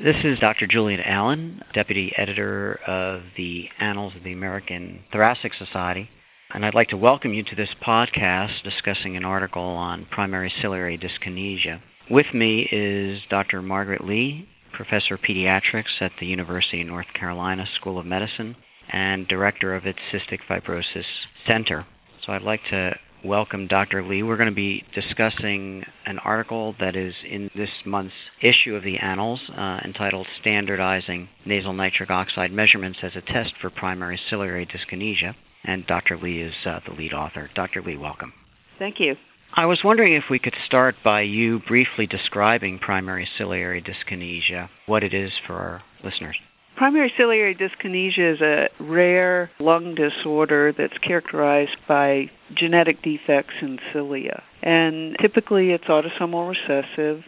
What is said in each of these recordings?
This is Dr. Julian Allen, Deputy Editor of the Annals of the American Thoracic Society. And I'd like to welcome you to this podcast discussing an article on primary ciliary dyskinesia. With me is Dr. Margaret Leigh, Professor of Pediatrics at the University of North Carolina School of Medicine and Director of its Cystic Fibrosis Center. So I'd like to welcome Dr. Leigh. We're going to be discussing an article that is in this month's issue of the Annals uh, entitled Standardizing Nasal Nitric Oxide Measurements as a Test for Primary Ciliary Dyskinesia. And Dr. Leigh is uh, the lead author. Dr. Leigh, welcome. Thank you. I was wondering if we could start by you briefly describing primary ciliary dyskinesia, what it is for our listeners. Primary ciliary dyskinesia is a rare lung disorder that's characterized by genetic defects in cilia. And typically it's autosomal recessive,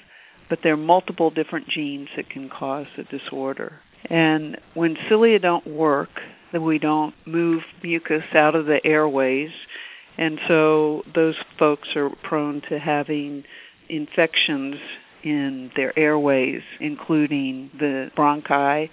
but there are multiple different genes that can cause the disorder. And when cilia don't work, then we don't move mucus out of the airways. And so those folks are prone to having infections in their airways, including the bronchi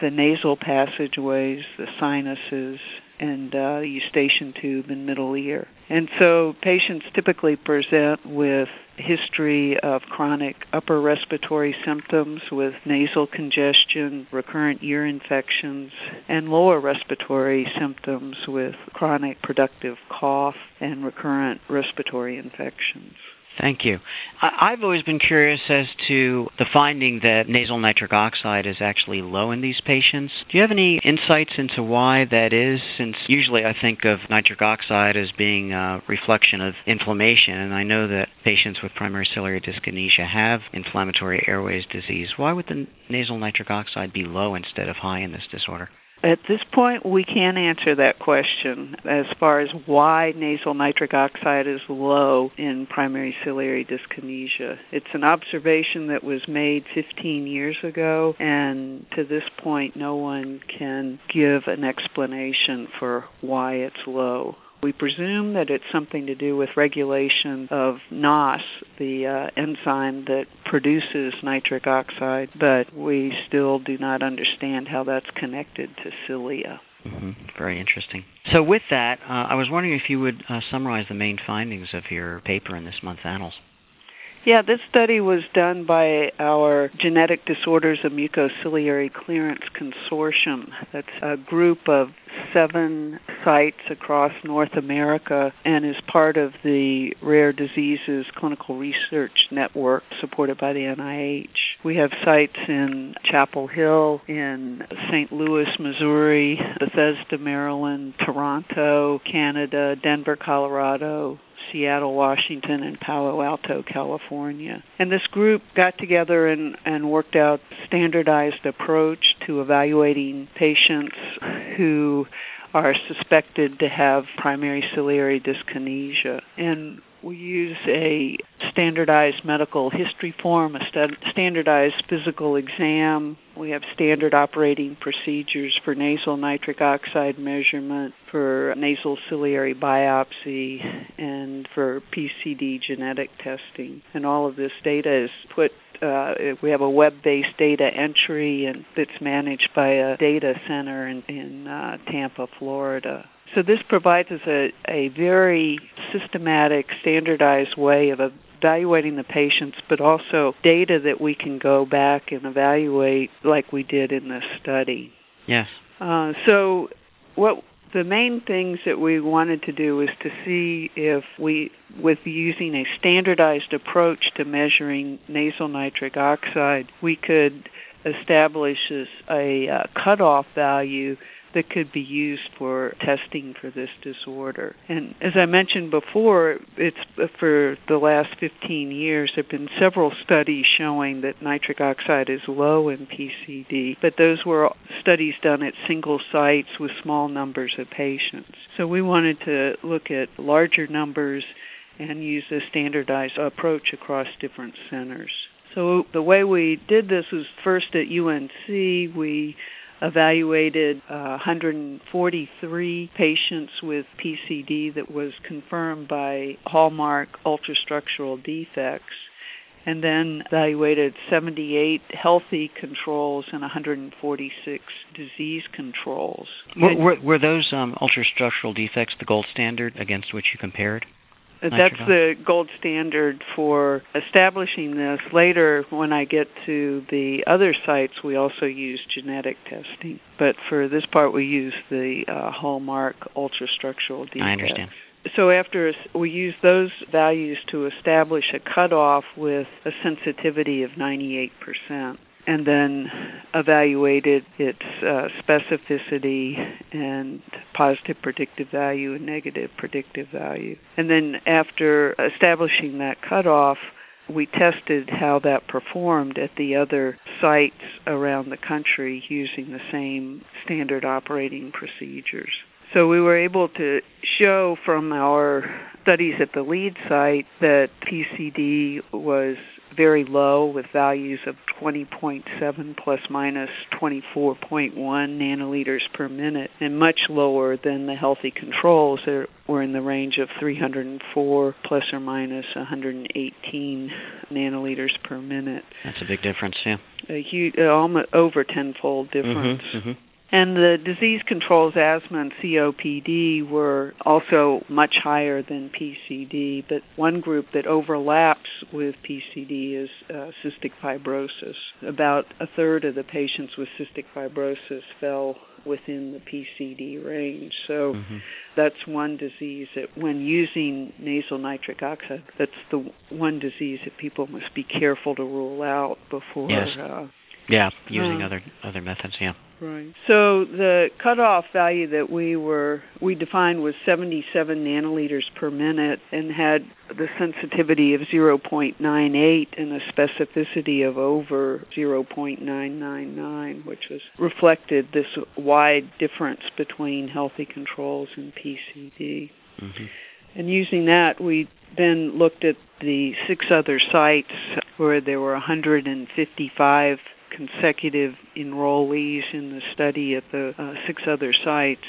the nasal passageways, the sinuses, and uh, eustachian tube and middle ear. And so patients typically present with history of chronic upper respiratory symptoms with nasal congestion, recurrent ear infections, and lower respiratory symptoms with chronic productive cough and recurrent respiratory infections. Thank you. I've always been curious as to the finding that nasal nitric oxide is actually low in these patients. Do you have any insights into why that is? Since usually I think of nitric oxide as being a reflection of inflammation, and I know that patients with primary ciliary dyskinesia have inflammatory airways disease. Why would the nasal nitric oxide be low instead of high in this disorder? At this point, we can't answer that question as far as why nasal nitric oxide is low in primary ciliary dyskinesia. It's an observation that was made 15 years ago, and to this point, no one can give an explanation for why it's low. We presume that it's something to do with regulation of NOS, the uh, enzyme that produces nitric oxide, but we still do not understand how that's connected to cilia. Mm-hmm. Very interesting. So, with that, uh, I was wondering if you would uh, summarize the main findings of your paper in this month's Annals. Yeah, this study was done by our Genetic Disorders of Mucociliary Clearance Consortium. That's a group of seven sites across North America and is part of the Rare Diseases Clinical Research Network supported by the NIH. We have sites in Chapel Hill, in St. Louis, Missouri, Bethesda, Maryland, Toronto, Canada, Denver, Colorado, Seattle, Washington, and Palo Alto, California. And this group got together and, and worked out standardized approach to evaluating patients who are suspected to have primary ciliary dyskinesia. And we use a standardized medical history form, a st- standardized physical exam. We have standard operating procedures for nasal nitric oxide measurement, for nasal ciliary biopsy, and for PCD genetic testing. And all of this data is put uh, we have a web-based data entry and that's managed by a data center in, in uh, Tampa, Florida. So this provides us a, a very systematic, standardized way of evaluating the patients, but also data that we can go back and evaluate like we did in this study. Yes. Uh, so what the main things that we wanted to do was to see if we, with using a standardized approach to measuring nasal nitric oxide, we could establish a uh, cutoff value that could be used for testing for this disorder. And as I mentioned before, it's for the last 15 years there have been several studies showing that nitric oxide is low in PCD, but those were studies done at single sites with small numbers of patients. So we wanted to look at larger numbers and use a standardized approach across different centers. So the way we did this was first at UNC, we evaluated uh, 143 patients with PCD that was confirmed by hallmark ultrastructural defects. and then evaluated 78 healthy controls and 146 disease controls. Were, were, were those um, ultrastructural defects the gold standard against which you compared? That's the gold standard for establishing this. Later, when I get to the other sites, we also use genetic testing. But for this part, we use the uh, hallmark ultrastructural defects. I understand. So after we use those values to establish a cutoff with a sensitivity of 98% and then evaluated its uh, specificity and positive predictive value and negative predictive value. And then after establishing that cutoff, we tested how that performed at the other sites around the country using the same standard operating procedures. So we were able to show from our studies at the lead site that PCD was very low with values of 20.7 plus minus 24.1 nanoliters per minute and much lower than the healthy controls that were in the range of 304 plus or minus 118 nanoliters per minute. That's a big difference, yeah. A huge, uh, almost over tenfold difference. Mm-hmm, mm-hmm. And the disease controls, asthma and COPD, were also much higher than PCD, but one group that overlaps with PCD is uh, cystic fibrosis. About a third of the patients with cystic fibrosis fell within the PCD range. So mm-hmm. that's one disease that when using nasal nitric oxide, that's the one disease that people must be careful to rule out before. Yes. Uh, yeah, using uh, other other methods, yeah. Right. So the cutoff value that we were we defined was 77 nanoliters per minute and had the sensitivity of 0.98 and a specificity of over 0.999, which was reflected this wide difference between healthy controls and PCD. Mm-hmm. And using that, we then looked at the six other sites where there were 155 consecutive enrollees in the study at the uh, six other sites.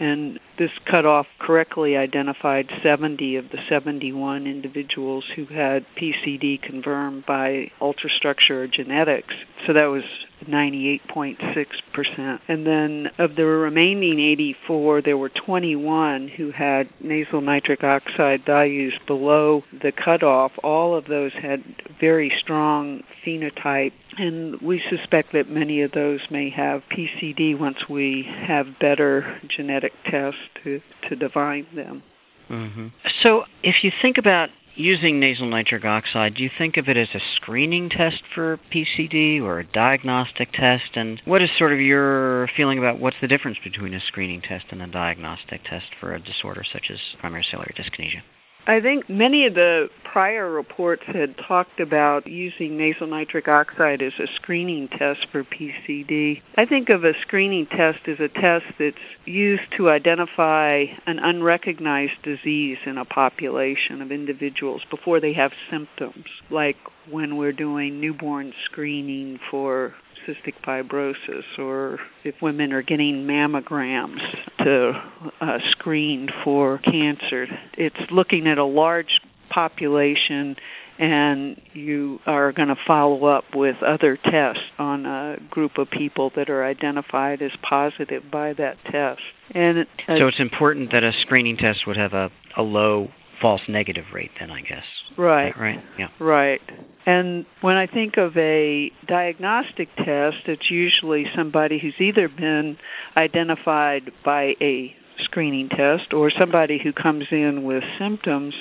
And this cutoff correctly identified 70 of the 71 individuals who had PCD confirmed by ultrastructure genetics. So that was 98.6%. And then of the remaining 84, there were 21 who had nasal nitric oxide values below the cutoff. All of those had very strong phenotype, and we suspect that many of those may have PCD once we have better genetic tests to, to divine them. Mm-hmm. So, if you think about using nasal nitric oxide, do you think of it as a screening test for PCD or a diagnostic test? And what is sort of your feeling about what's the difference between a screening test and a diagnostic test for a disorder such as primary ciliary dyskinesia? I think many of the prior reports had talked about using nasal nitric oxide as a screening test for PCD. I think of a screening test as a test that's used to identify an unrecognized disease in a population of individuals before they have symptoms, like when we're doing newborn screening for cystic fibrosis or if women are getting mammograms to uh, screen for cancer. It's looking at a large population and you are going to follow up with other tests on a group of people that are identified as positive by that test. And uh, so it's important that a screening test would have a, a low false negative rate then I guess. Right. Right. Yeah. Right. And when I think of a diagnostic test, it's usually somebody who's either been identified by a screening test or somebody who comes in with symptoms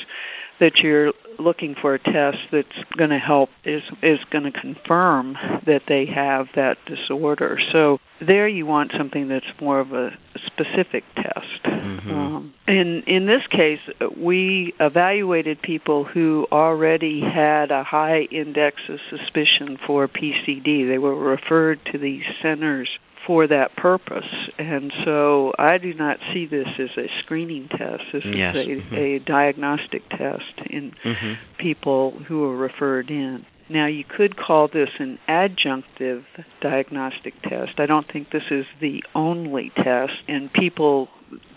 that you're looking for a test that's going to help is is going to confirm that they have that disorder. So there you want something that's more of a specific test. Um, in in this case, we evaluated people who already had a high index of suspicion for PCD. They were referred to these centers for that purpose. And so I do not see this as a screening test. This yes. is a, mm-hmm. a diagnostic test in mm-hmm. people who are referred in. Now, you could call this an adjunctive diagnostic test. I don't think this is the only test. And people,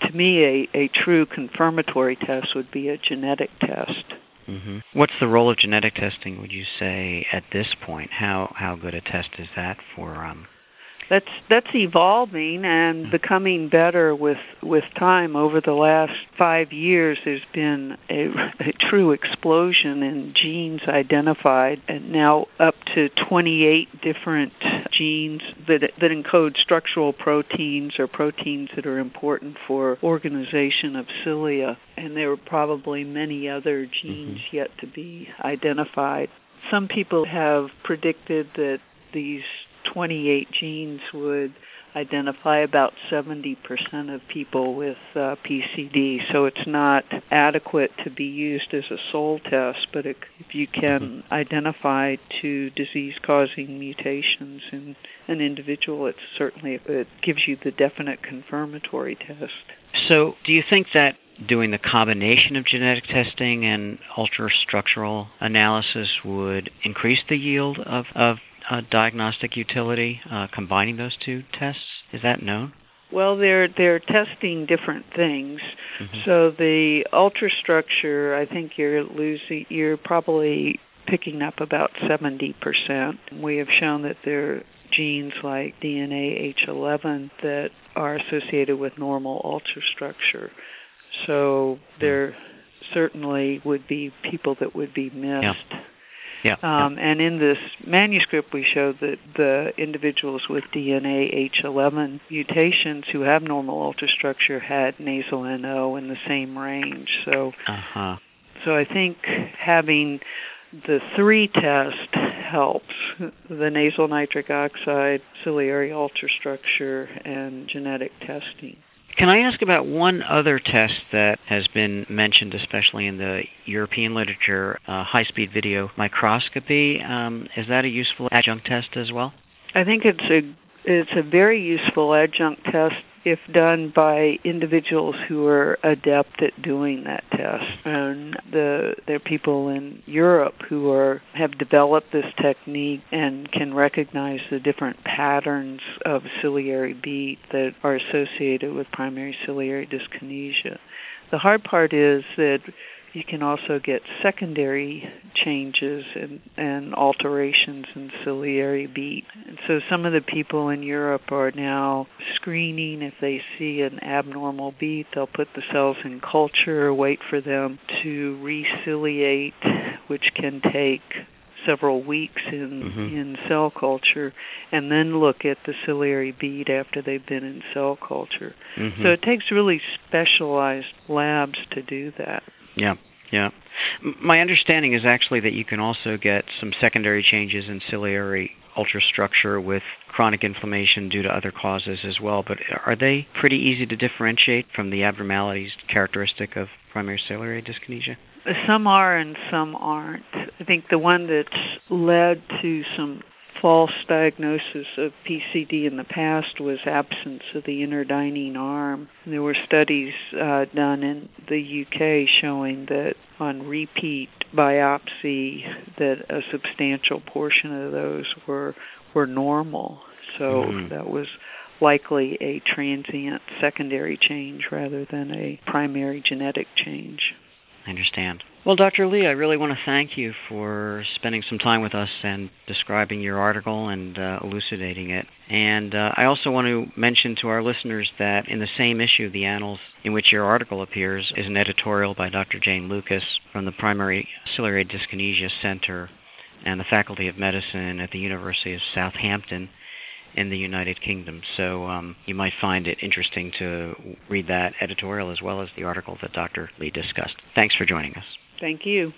to me, a, a true confirmatory test would be a genetic test. Mm-hmm. What's the role of genetic testing? Would you say at this point? How how good a test is that for um, that's that's evolving and mm. becoming better with with time over the last 5 years there's been a, a, true explosion in genes identified and now up to 28 different genes that that encode structural proteins or proteins that are important for organization of cilia and there are probably many other genes mm-hmm. yet to be identified some people have predicted that these 28 genes would identify about 70% of people with uh, PCD. So it's not adequate to be used as a sole test, but it, if you can mm-hmm. identify two disease-causing mutations in an individual, it certainly it gives you the definite confirmatory test. So, do you think that doing the combination of genetic testing and ultrastructural analysis would increase the yield of, of diagnostic utility uh, combining those two tests? Is that known? Well, they're they're testing different things. Mm-hmm. So the ultrastructure, I think you're losing. You're probably picking up about seventy percent. We have shown that there are genes like DNAH11 that are associated with normal ultrastructure. So there certainly would be people that would be missed. Yeah. Yeah, um, yeah. And in this manuscript, we show that the individuals with DNAH11 mutations who have normal ultrastructure had nasal NO in the same range. So, uh-huh. so I think having the three test helps the nasal nitric oxide, ciliary ultrastructure, and genetic testing. Can I ask about one other test that has been mentioned, especially in the European literature, uh, high speed video microscopy? Um, is that a useful adjunct test as well? I think it's a it's a very useful adjunct test if done by individuals who are adept at doing that test. And the there are people in Europe who are have developed this technique and can recognize the different patterns of ciliary beat that are associated with primary ciliary dyskinesia. The hard part is that you can also get secondary changes and, and alterations in ciliary beat. And so some of the people in Europe are now screening if they see an abnormal beat, they'll put the cells in culture, wait for them to reciliate, which can take several weeks in mm-hmm. in cell culture and then look at the ciliary beat after they've been in cell culture. Mm-hmm. So it takes really specialized labs to do that. Yeah, yeah. My understanding is actually that you can also get some secondary changes in ciliary ultrastructure with chronic inflammation due to other causes as well. But are they pretty easy to differentiate from the abnormalities characteristic of primary ciliary dyskinesia? Some are and some aren't. I think the one that's led to some false diagnosis of PCD in the past was absence of the inner dynein arm. There were studies uh, done in the UK showing that on repeat biopsy that a substantial portion of those were were normal. So mm-hmm. that was likely a transient secondary change rather than a primary genetic change. I understand. Well, Dr. Leigh, I really want to thank you for spending some time with us and describing your article and uh, elucidating it. And uh, I also want to mention to our listeners that in the same issue, of the Annals, in which your article appears, is an editorial by Dr. Jane Lucas from the Primary Ciliary Dyskinesia Center and the Faculty of Medicine at the University of Southampton in the United Kingdom. So um, you might find it interesting to read that editorial as well as the article that Dr. Leigh discussed. Thanks for joining us. Thank you.